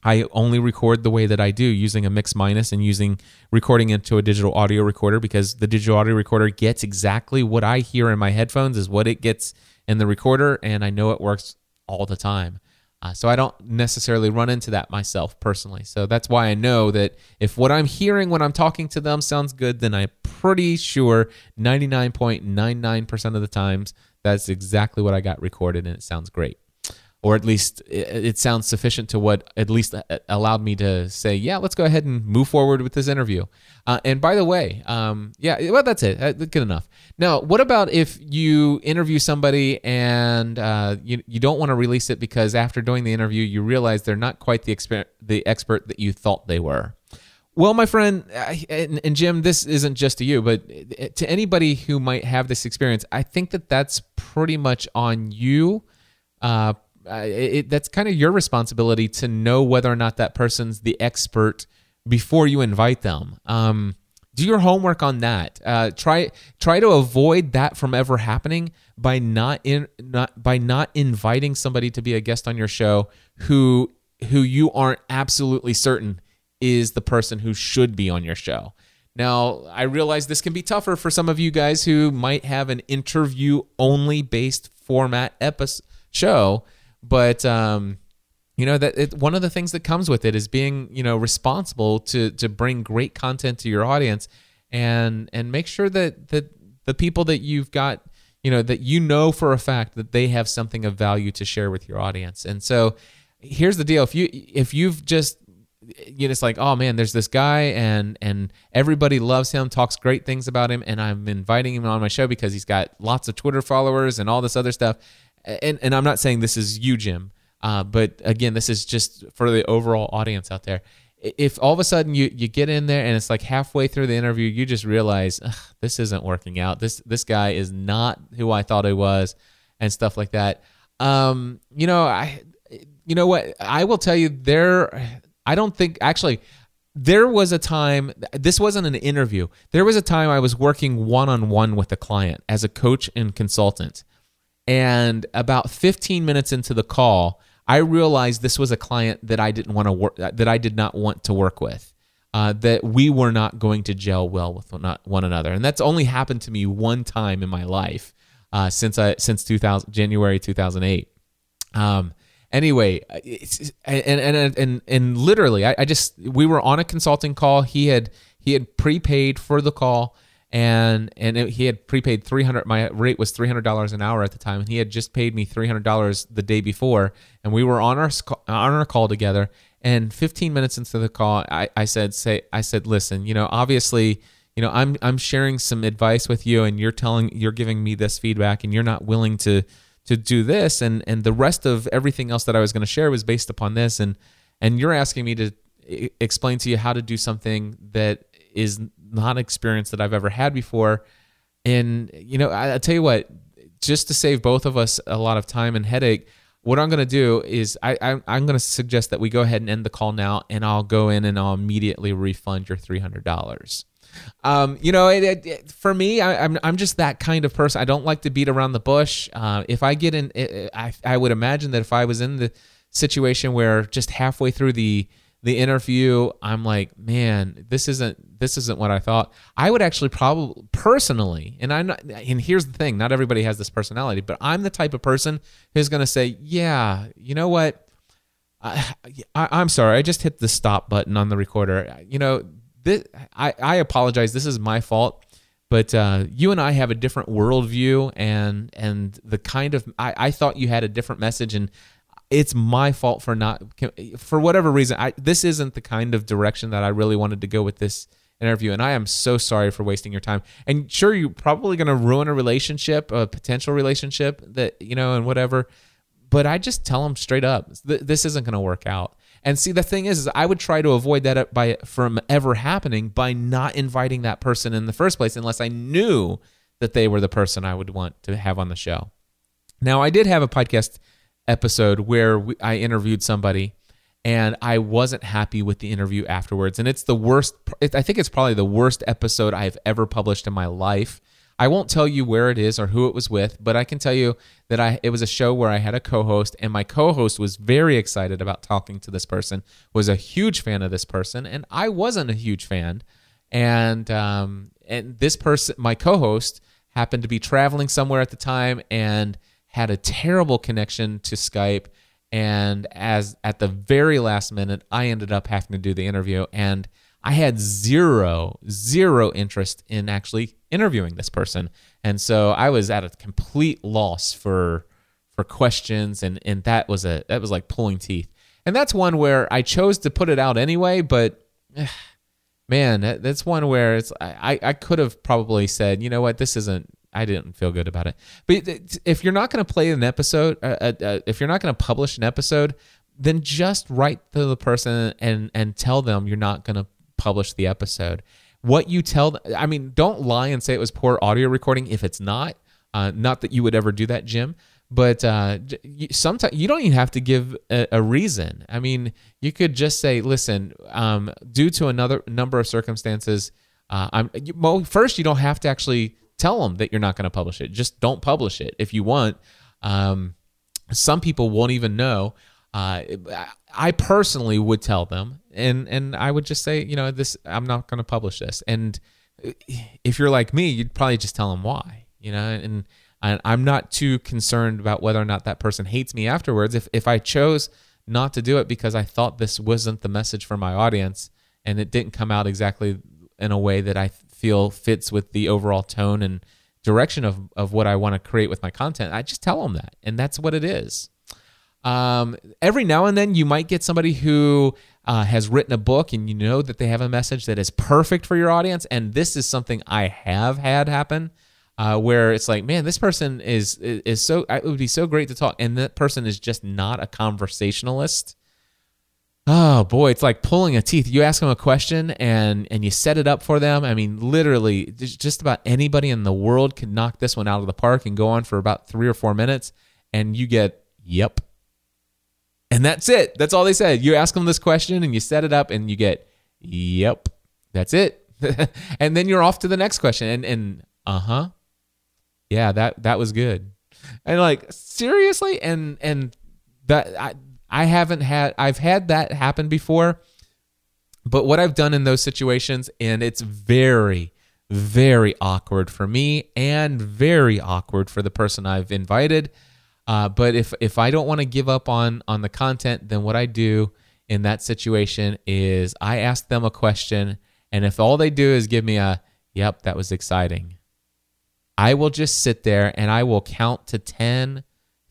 I only record the way that I do using a mix minus and using recording into a digital audio recorder because the digital audio recorder gets exactly what I hear in my headphones is what it gets in the recorder, and I know it works all the time. Uh, so I don't necessarily run into that myself personally. So that's why I know that if what I'm hearing when I'm talking to them sounds good, then I'm pretty sure 99.99% of the times that's exactly what I got recorded and it sounds great or at least it, sounds sufficient to what at least uh, allowed me to say, yeah, let's go ahead and move forward with this interview. Uh, and by the way, um, yeah, well, that's it. Uh, good enough. Now, what about if you interview somebody and uh, you, you don't want to release it because after doing the interview, you realize they're not quite the, exper- the expert that you thought they were? Well, my friend, and, and, Jim, this isn't just to you, but to anybody who might have this experience, I think that that's pretty much on you. Uh, it, that's kind of your responsibility to know whether or not that person's the expert before you invite them. Um, do your homework on that. Uh, try try to avoid that from ever happening by not in not by not inviting somebody to be a guest on your show who who you aren't absolutely certain is the person who should be on your show. Now, I realize this can be tougher for some of you guys who might have an interview only based format episode show but um, you know that it, one of the things that comes with it is being you know responsible to to bring great content to your audience and and make sure that that the people that you've got you know that you know for a fact that they have something of value to share with your audience. And so here's the deal. If you if you've just you it's like oh man there's this guy and and everybody loves him talks great things about him and i'm inviting him on my show because he's got lots of twitter followers and all this other stuff and and I'm not saying this is you, Jim, uh, but again, this is just for the overall audience out there. If all of a sudden you, you get in there and it's like halfway through the interview, you just realize this isn't working out. This this guy is not who I thought he was, and stuff like that. Um, you know, I, you know what? I will tell you there. I don't think actually there was a time this wasn't an interview there was a time i was working one-on-one with a client as a coach and consultant and about 15 minutes into the call, I realized this was a client that I didn't want to work that I did not want to work with. Uh, that we were not going to gel well with one another, and that's only happened to me one time in my life uh, since I since 2000 January 2008. Um, anyway, and, and and and literally, I, I just we were on a consulting call. He had he had prepaid for the call and and it, he had prepaid 300 my rate was $300 an hour at the time and he had just paid me $300 the day before and we were on our on our call together and 15 minutes into the call I, I said say I said listen you know obviously you know I'm I'm sharing some advice with you and you're telling you're giving me this feedback and you're not willing to to do this and and the rest of everything else that I was going to share was based upon this and and you're asking me to explain to you how to do something that is not experience that I've ever had before. And you know, I, I tell you what, just to save both of us a lot of time and headache, what I'm going to do is I, I am going to suggest that we go ahead and end the call now, and I'll go in and I'll immediately refund your three hundred dollars. Um, you know, it, it, it, for me, I, am I'm, I'm just that kind of person. I don't like to beat around the bush. Uh, if I get in, I I would imagine that if I was in the situation where just halfway through the the interview, I'm like, man, this isn't this isn't what I thought. I would actually probably personally, and I'm not, and here's the thing, not everybody has this personality, but I'm the type of person who's going to say, yeah, you know what? I, I, am sorry, I just hit the stop button on the recorder. You know, this, I, I apologize. This is my fault. But uh, you and I have a different worldview, and and the kind of I, I thought you had a different message, and it's my fault for not for whatever reason I this isn't the kind of direction that I really wanted to go with this interview and I am so sorry for wasting your time. And sure you're probably going to ruin a relationship, a potential relationship that you know and whatever. but I just tell them straight up, th- this isn't going to work out. And see, the thing is, is I would try to avoid that uh, by from ever happening by not inviting that person in the first place, unless I knew that they were the person I would want to have on the show. Now, I did have a podcast episode where we, I interviewed somebody and I wasn't happy with the interview afterwards. And it's the worst, I think it's probably the worst episode I've ever published in my life. I won't tell you where it is or who it was with, but I can tell you that I it was a show where I had a co-host and my co-host was very excited about talking to this person, was a huge fan of this person, and I wasn't a huge fan. And um, and this person, my co-host, happened to be traveling somewhere at the time and had a terrible connection to Skype. And as at the very last minute, I ended up having to do the interview, and I had zero, zero interest in actually interviewing this person. And so I was at a complete loss for for questions and and that was a that was like pulling teeth. And that's one where I chose to put it out anyway, but man, that's one where it's I I could have probably said, you know what, this isn't. I didn't feel good about it. But if you're not going to play an episode, uh, uh, uh, if you're not going to publish an episode, then just write to the person and and tell them you're not going to publish the episode. What you tell, I mean, don't lie and say it was poor audio recording if it's not. Uh, not that you would ever do that, Jim. But uh, sometimes you don't even have to give a, a, reason. I mean, you could just say, "Listen, um, due to another number of circumstances, uh, I'm." You, well, first, you don't have to actually tell them that you're not going to publish it. Just don't publish it if you want. Um, some people won't even know. Uh, I personally would tell them, and and I would just say, you know, this I'm not going to publish this. And if you're like me, you'd probably just tell them why, you know. And, and I'm not too concerned about whether or not that person hates me afterwards. If if I chose not to do it because I thought this wasn't the message for my audience, and it didn't come out exactly in a way that I feel fits with the overall tone and direction of of what I want to create with my content, I just tell them that, and that's what it is. Um, every now and then, you might get somebody who uh, has written a book and you know that they have a message that is perfect for your audience. And this is something I have had happen. Uh, where it's like, man, this person is is so it would be so great to talk, and that person is just not a conversationalist. Oh boy, it's like pulling a teeth. You ask them a question and and you set it up for them. I mean, literally, just about anybody in the world can knock this one out of the park and go on for about three or four minutes, and you get, yep, and that's it. That's all they said. You ask them this question and you set it up and you get, yep, that's it. and then you're off to the next question. And, and uh huh. Yeah, that, that was good. And like, seriously? And, and that, I, I haven't had, I've had that happen before. But what I've done in those situations, and it's very, very awkward for me and very awkward for the person I've invited uh, but if if I don't want to give up on on the content, then what I do in that situation is I ask them a question, and if all they do is give me a "Yep, that was exciting," I will just sit there and I will count to 10,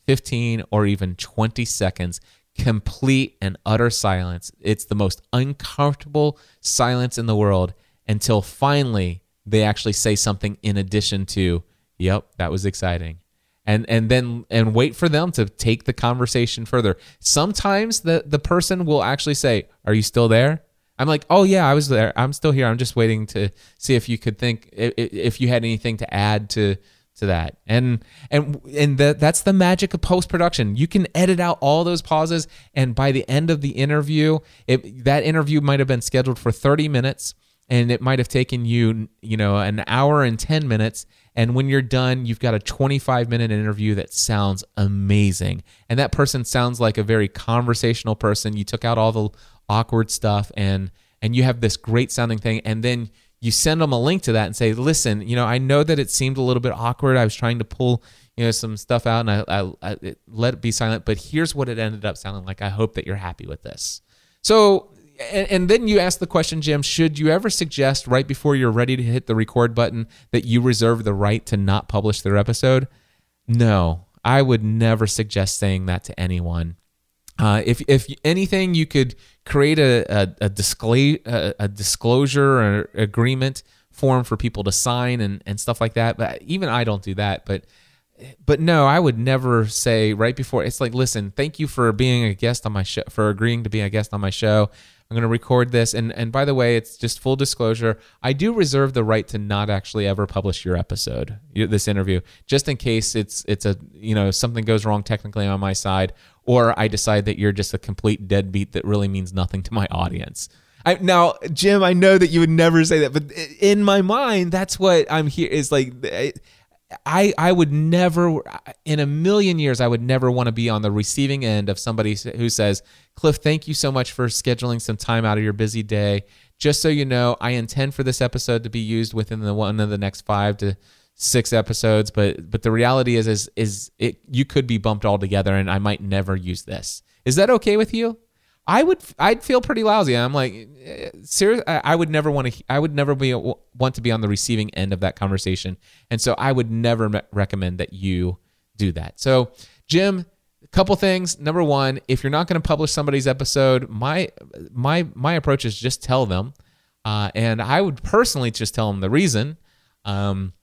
15, or even 20 seconds, complete and utter silence. It's the most uncomfortable silence in the world until finally they actually say something in addition to, "Yep, that was exciting." and and then and wait for them to take the conversation further. Sometimes the the person will actually say, "Are you still there?" I'm like, "Oh yeah, I was there. I'm still here. I'm just waiting to see if you could think if you had anything to add to to that." And and and the, that's the magic of post production. You can edit out all those pauses, and by the end of the interview, it, that interview might have been scheduled for 30 minutes, and it might have taken you you know an hour and 10 minutes and when you're done, you've got a 25 minute interview that sounds amazing. And that person sounds like a very conversational person. You took out all the awkward stuff and and you have this great sounding thing and then you send them a link to that and say, "Listen, you know, I know that it seemed a little bit awkward. I was trying to pull, you know, some stuff out and I, I, I let it be silent, but here's what it ended up sounding like. I hope that you're happy with this." So and, and, then you ask the question, Jim, should you ever suggest right before you're ready to hit the record button that you reserve the right to not publish their episode? No, I would never suggest saying that to anyone. Uh, if if anything, you could create a a, a, a, a disclosure or agreement form for people to sign and, and stuff like that. But even I don't do that. But but no, I would never say right before. It's like, listen, thank you for being a guest on my show, for agreeing to be a guest on my show. I'm going to record this, and and by the way, it's just full disclosure. I do reserve the right to not actually ever publish your episode, this interview, just in case it's it's a you know something goes wrong technically on my side, or I decide that you're just a complete deadbeat that really means nothing to my audience. I, now, Jim, I know that you would never say that, but in my mind, that's what I'm here is like. I I would never in a million years I would never want to be on the receiving end of somebody who says, "Cliff, thank you so much for scheduling some time out of your busy day. Just so you know, I intend for this episode to be used within the one of the next 5 to 6 episodes, but but the reality is is is it you could be bumped altogether and I might never use this. Is that okay with you?" I would I'd feel pretty lousy. I'm like serious. I would never want to. I would never be want to be on the receiving end of that conversation, and so I would never me- recommend that you do that. So, Jim, a couple things. Number one, if you're not going to publish somebody's episode, my my my approach is just tell them, uh, and I would personally just tell them the reason. Um,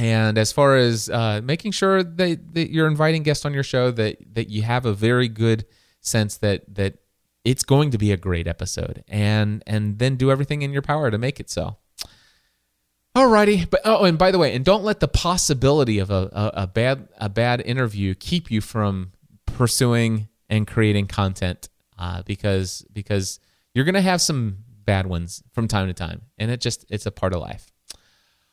and as far as uh, making sure that, that you're inviting guests on your show, that that you have a very good sense that that it's going to be a great episode. And and then do everything in your power to make it so. Alrighty. But oh and by the way and don't let the possibility of a, a, a bad a bad interview keep you from pursuing and creating content uh, because because you're gonna have some bad ones from time to time. And it just it's a part of life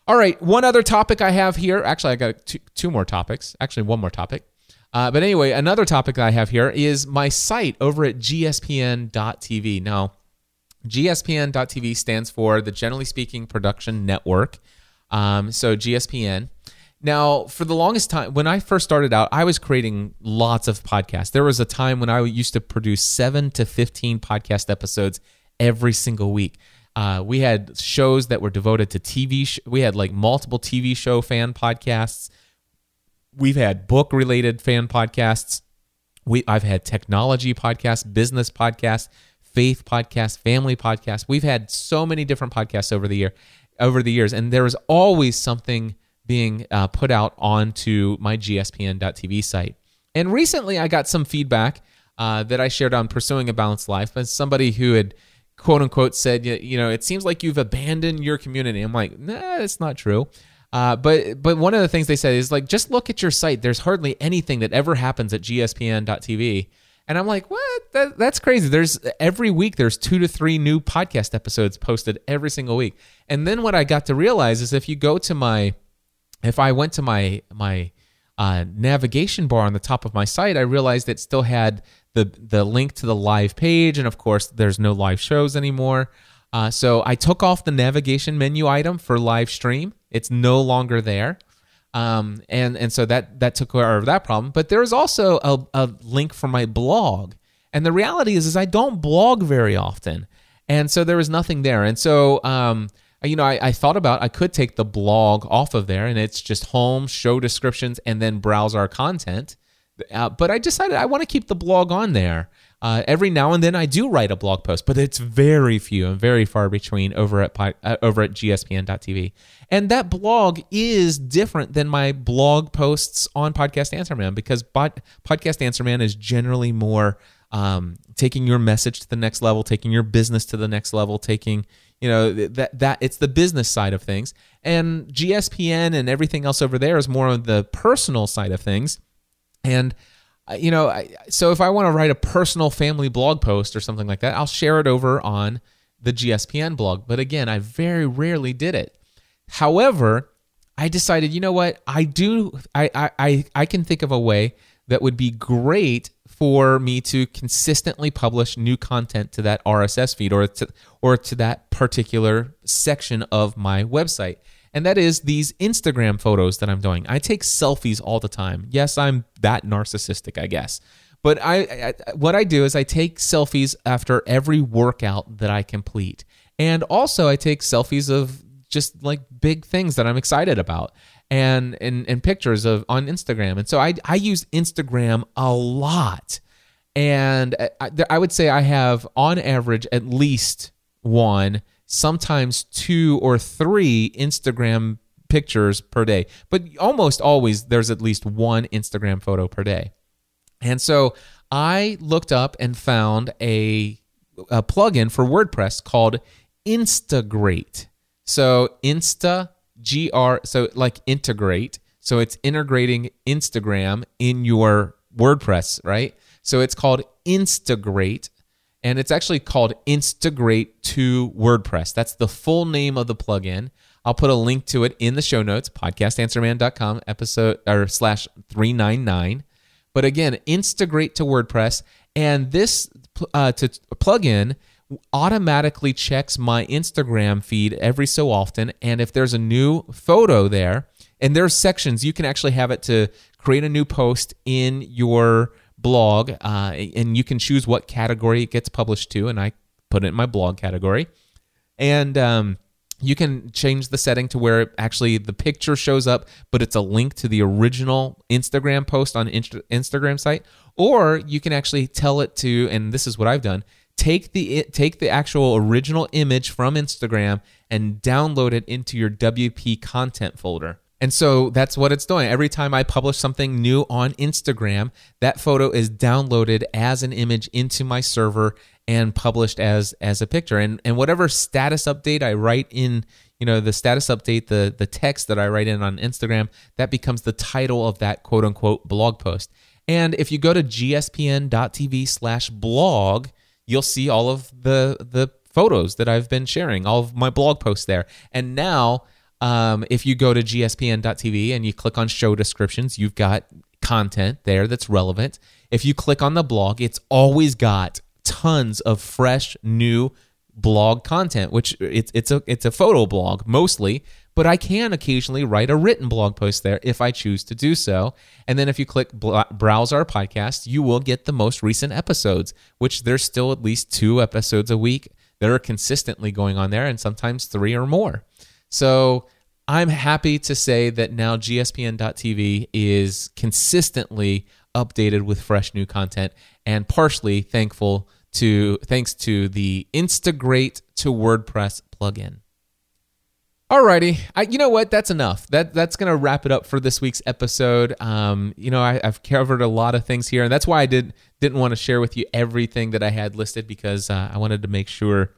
all right one other topic i have here actually i got two, two more topics actually one more topic uh, but anyway, another topic I have here is my site over at gspn.tv. Now, gspn.tv stands for the Generally Speaking Production Network. Um, so, GSPN. Now, for the longest time, when I first started out, I was creating lots of podcasts. There was a time when I used to produce seven to 15 podcast episodes every single week. Uh, we had shows that were devoted to TV. Sh- we had like multiple TV show fan podcasts. We've had book related fan podcasts. We I've had technology podcasts, business podcasts, faith podcasts, family podcasts. We've had so many different podcasts over the year, over the years, and there is always something being uh, put out onto my gspn.tv site. And recently, I got some feedback uh, that I shared on pursuing a balanced life, as somebody who had quote unquote said, you know, it seems like you've abandoned your community. I'm like, nah, it's not true. Uh, but but one of the things they said is like just look at your site. There's hardly anything that ever happens at gspn.tv. And I'm like, what? That, that's crazy. There's every week there's two to three new podcast episodes posted every single week. And then what I got to realize is if you go to my, if I went to my my uh, navigation bar on the top of my site, I realized it still had the the link to the live page, and of course there's no live shows anymore. Uh, so I took off the navigation menu item for live stream. It's no longer there. Um, and and so that that took care of that problem. But there is also a, a link for my blog. And the reality is, is I don't blog very often, and so there was nothing there. And so, um, you know, I, I thought about I could take the blog off of there, and it's just home, show descriptions, and then browse our content. Uh, but I decided I want to keep the blog on there. Uh, every now and then I do write a blog post, but it's very few and very far between over at uh, over at gspn.tv. And that blog is different than my blog posts on Podcast Answer Man because bod- Podcast Answer Man is generally more um, taking your message to the next level, taking your business to the next level, taking you know that that it's the business side of things, and GSPN and everything else over there is more on the personal side of things. And uh, you know, so if I want to write a personal family blog post or something like that, I'll share it over on the GSPN blog. But again, I very rarely did it. However, I decided, you know what? I do. I I, I can think of a way that would be great for me to consistently publish new content to that RSS feed or to or to that particular section of my website and that is these Instagram photos that I'm doing. I take selfies all the time. Yes, I'm that narcissistic, I guess. But I, I, what I do is I take selfies after every workout that I complete. And also I take selfies of just like big things that I'm excited about and and, and pictures of on Instagram. And so I I use Instagram a lot. And I, I would say I have on average at least one sometimes two or three Instagram pictures per day, but almost always there's at least one Instagram photo per day. And so I looked up and found a, a plugin for WordPress called Instagrate. So Insta GR, so like integrate. So it's integrating Instagram in your WordPress, right? So it's called Instagrate and it's actually called Instagrate to WordPress. That's the full name of the plugin. I'll put a link to it in the show notes, podcastanswerman.com episode or slash 399. But again, Instagrate to WordPress. And this uh, to plugin automatically checks my Instagram feed every so often. And if there's a new photo there, and there's sections, you can actually have it to create a new post in your blog, uh, and you can choose what category it gets published to. And I put it in my blog category. And um, you can change the setting to where actually the picture shows up, but it's a link to the original Instagram post on Inst- Instagram site. Or you can actually tell it to, and this is what I've done: take the take the actual original image from Instagram and download it into your WP content folder. And so that's what it's doing. Every time I publish something new on Instagram, that photo is downloaded as an image into my server and published as as a picture. And and whatever status update I write in, you know, the status update, the the text that I write in on Instagram, that becomes the title of that quote unquote blog post. And if you go to gspn.tv slash blog, you'll see all of the the photos that I've been sharing, all of my blog posts there. And now um, if you go to gspn.tv and you click on show descriptions, you've got content there that's relevant. If you click on the blog, it's always got tons of fresh new blog content, which it's it's a it's a photo blog mostly, but I can occasionally write a written blog post there if I choose to do so. And then if you click browse our podcast, you will get the most recent episodes, which there's still at least two episodes a week that are consistently going on there, and sometimes three or more. So I'm happy to say that now GSPN.TV is consistently updated with fresh new content, and partially thankful to thanks to the Instagrate to WordPress plugin. Alrighty, I, you know what? That's enough. That that's gonna wrap it up for this week's episode. Um, you know, I, have covered a lot of things here, and that's why I did didn't want to share with you everything that I had listed because uh, I wanted to make sure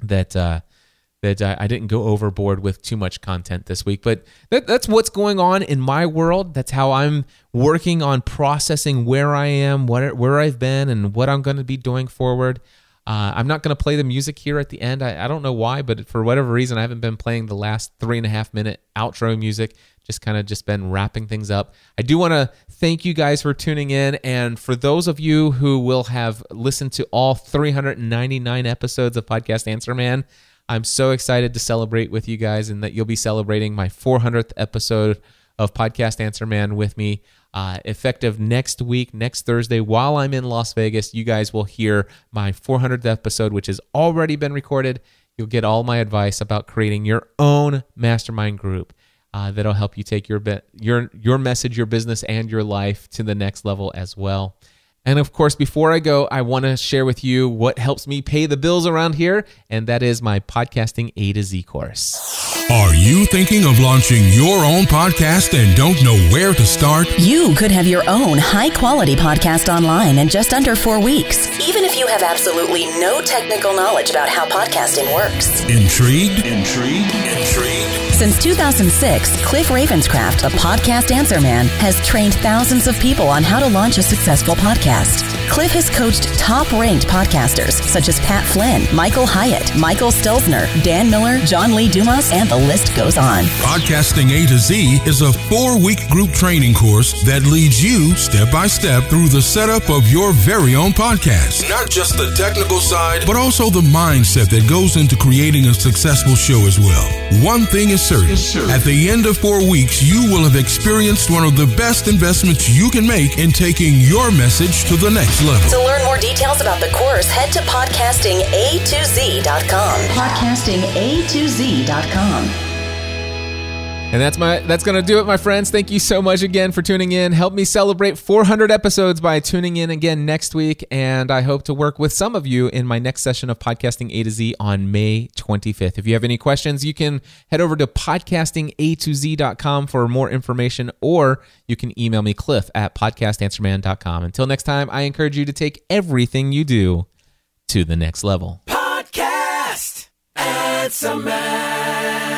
that uh, that I, I, didn't go overboard with too much content this week. But that, that's what's going on in my world. That's how I'm working on processing where I am, what, where I've been, and what I'm going to be doing forward. Uh, I'm not going to play the music here at the end. I, I, don't know why, but for whatever reason, I haven't been playing the last three and a half minute outro music. Just kind of just been wrapping things up. I do want to thank you guys for tuning in, and for those of you who will have listened to all 399 episodes of Podcast Answer Man, I'm so excited to celebrate with you guys and that you'll be celebrating my 400th episode of Podcast Answer Man with me. Uh, effective next week, next Thursday, while I'm in Las Vegas, you guys will hear my 400th episode, which has already been recorded. You'll get all my advice about creating your own mastermind group uh, that'll help you take your your your message, your business, and your life to the next level as well. And of course, before I go, I want to share with you what helps me pay the bills around here, and that is my podcasting A to Z course. Are you thinking of launching your own podcast and don't know where to start? You could have your own high quality podcast online in just under four weeks, even if you have absolutely no technical knowledge about how podcasting works. Intrigued? Intrigued? Intrigued? Since 2006, Cliff Ravenscraft, a podcast answer man, has trained thousands of people on how to launch a successful podcast. Cliff has coached top ranked podcasters such as Pat Flynn, Michael Hyatt, Michael Stelzner, Dan Miller, John Lee Dumas, and the list goes on. Podcasting A to Z is a four week group training course that leads you step by step through the setup of your very own podcast. Not just the technical side, but also the mindset that goes into creating a successful show as well. One thing is certain. At the end of four weeks, you will have experienced one of the best investments you can make in taking your message to the next level. To learn more details about the course, head to podcastinga2z.com. Podcastinga2z.com. And that's my that's going to do it my friends. Thank you so much again for tuning in. Help me celebrate 400 episodes by tuning in again next week and I hope to work with some of you in my next session of podcasting A to Z on May 25th. If you have any questions, you can head over to podcastinga2z.com for more information or you can email me cliff at podcastanswerman.com. Until next time, I encourage you to take everything you do to the next level. Podcast Answer Man.